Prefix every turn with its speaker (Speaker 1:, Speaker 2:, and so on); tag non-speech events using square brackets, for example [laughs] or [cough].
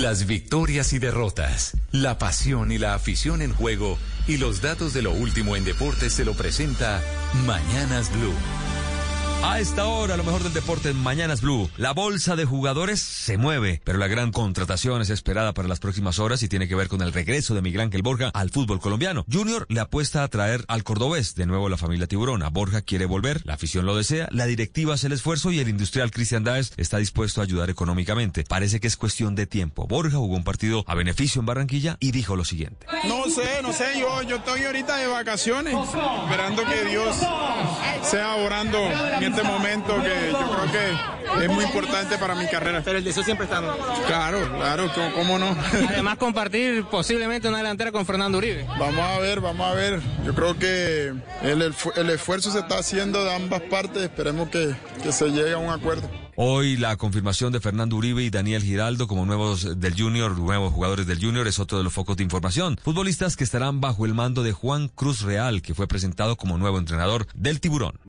Speaker 1: Las victorias y derrotas, la pasión y la afición en juego y los datos de lo último en deportes se lo presenta Mañanas Blue.
Speaker 2: A esta hora, lo mejor del deporte en Mañanas Blue. La bolsa de jugadores se mueve, pero la gran contratación es esperada para las próximas horas y tiene que ver con el regreso de Miguel Ángel Borja al fútbol colombiano. Junior le apuesta a traer al cordobés de nuevo la familia Tiburona. Borja quiere volver, la afición lo desea, la directiva hace el esfuerzo y el industrial Cristian Daes está dispuesto a ayudar económicamente. Parece que es cuestión de tiempo. Borja jugó un partido a beneficio en Barranquilla y dijo lo siguiente.
Speaker 3: No sé, no sé, yo, yo estoy ahorita de vacaciones, esperando que Dios sea orando este momento que yo creo que es muy importante para mi carrera.
Speaker 4: Pero el deseo siempre está.
Speaker 3: Claro, claro, ¿cómo no? [laughs]
Speaker 4: Además compartir posiblemente una delantera con Fernando Uribe.
Speaker 3: Vamos a ver, vamos a ver. Yo creo que el, el esfuerzo se está haciendo de ambas partes, esperemos que, que se llegue a un acuerdo.
Speaker 2: Hoy la confirmación de Fernando Uribe y Daniel Giraldo como nuevos del Junior, nuevos jugadores del Junior, es otro de los focos de información. Futbolistas que estarán bajo el mando de Juan Cruz Real, que fue presentado como nuevo entrenador del Tiburón.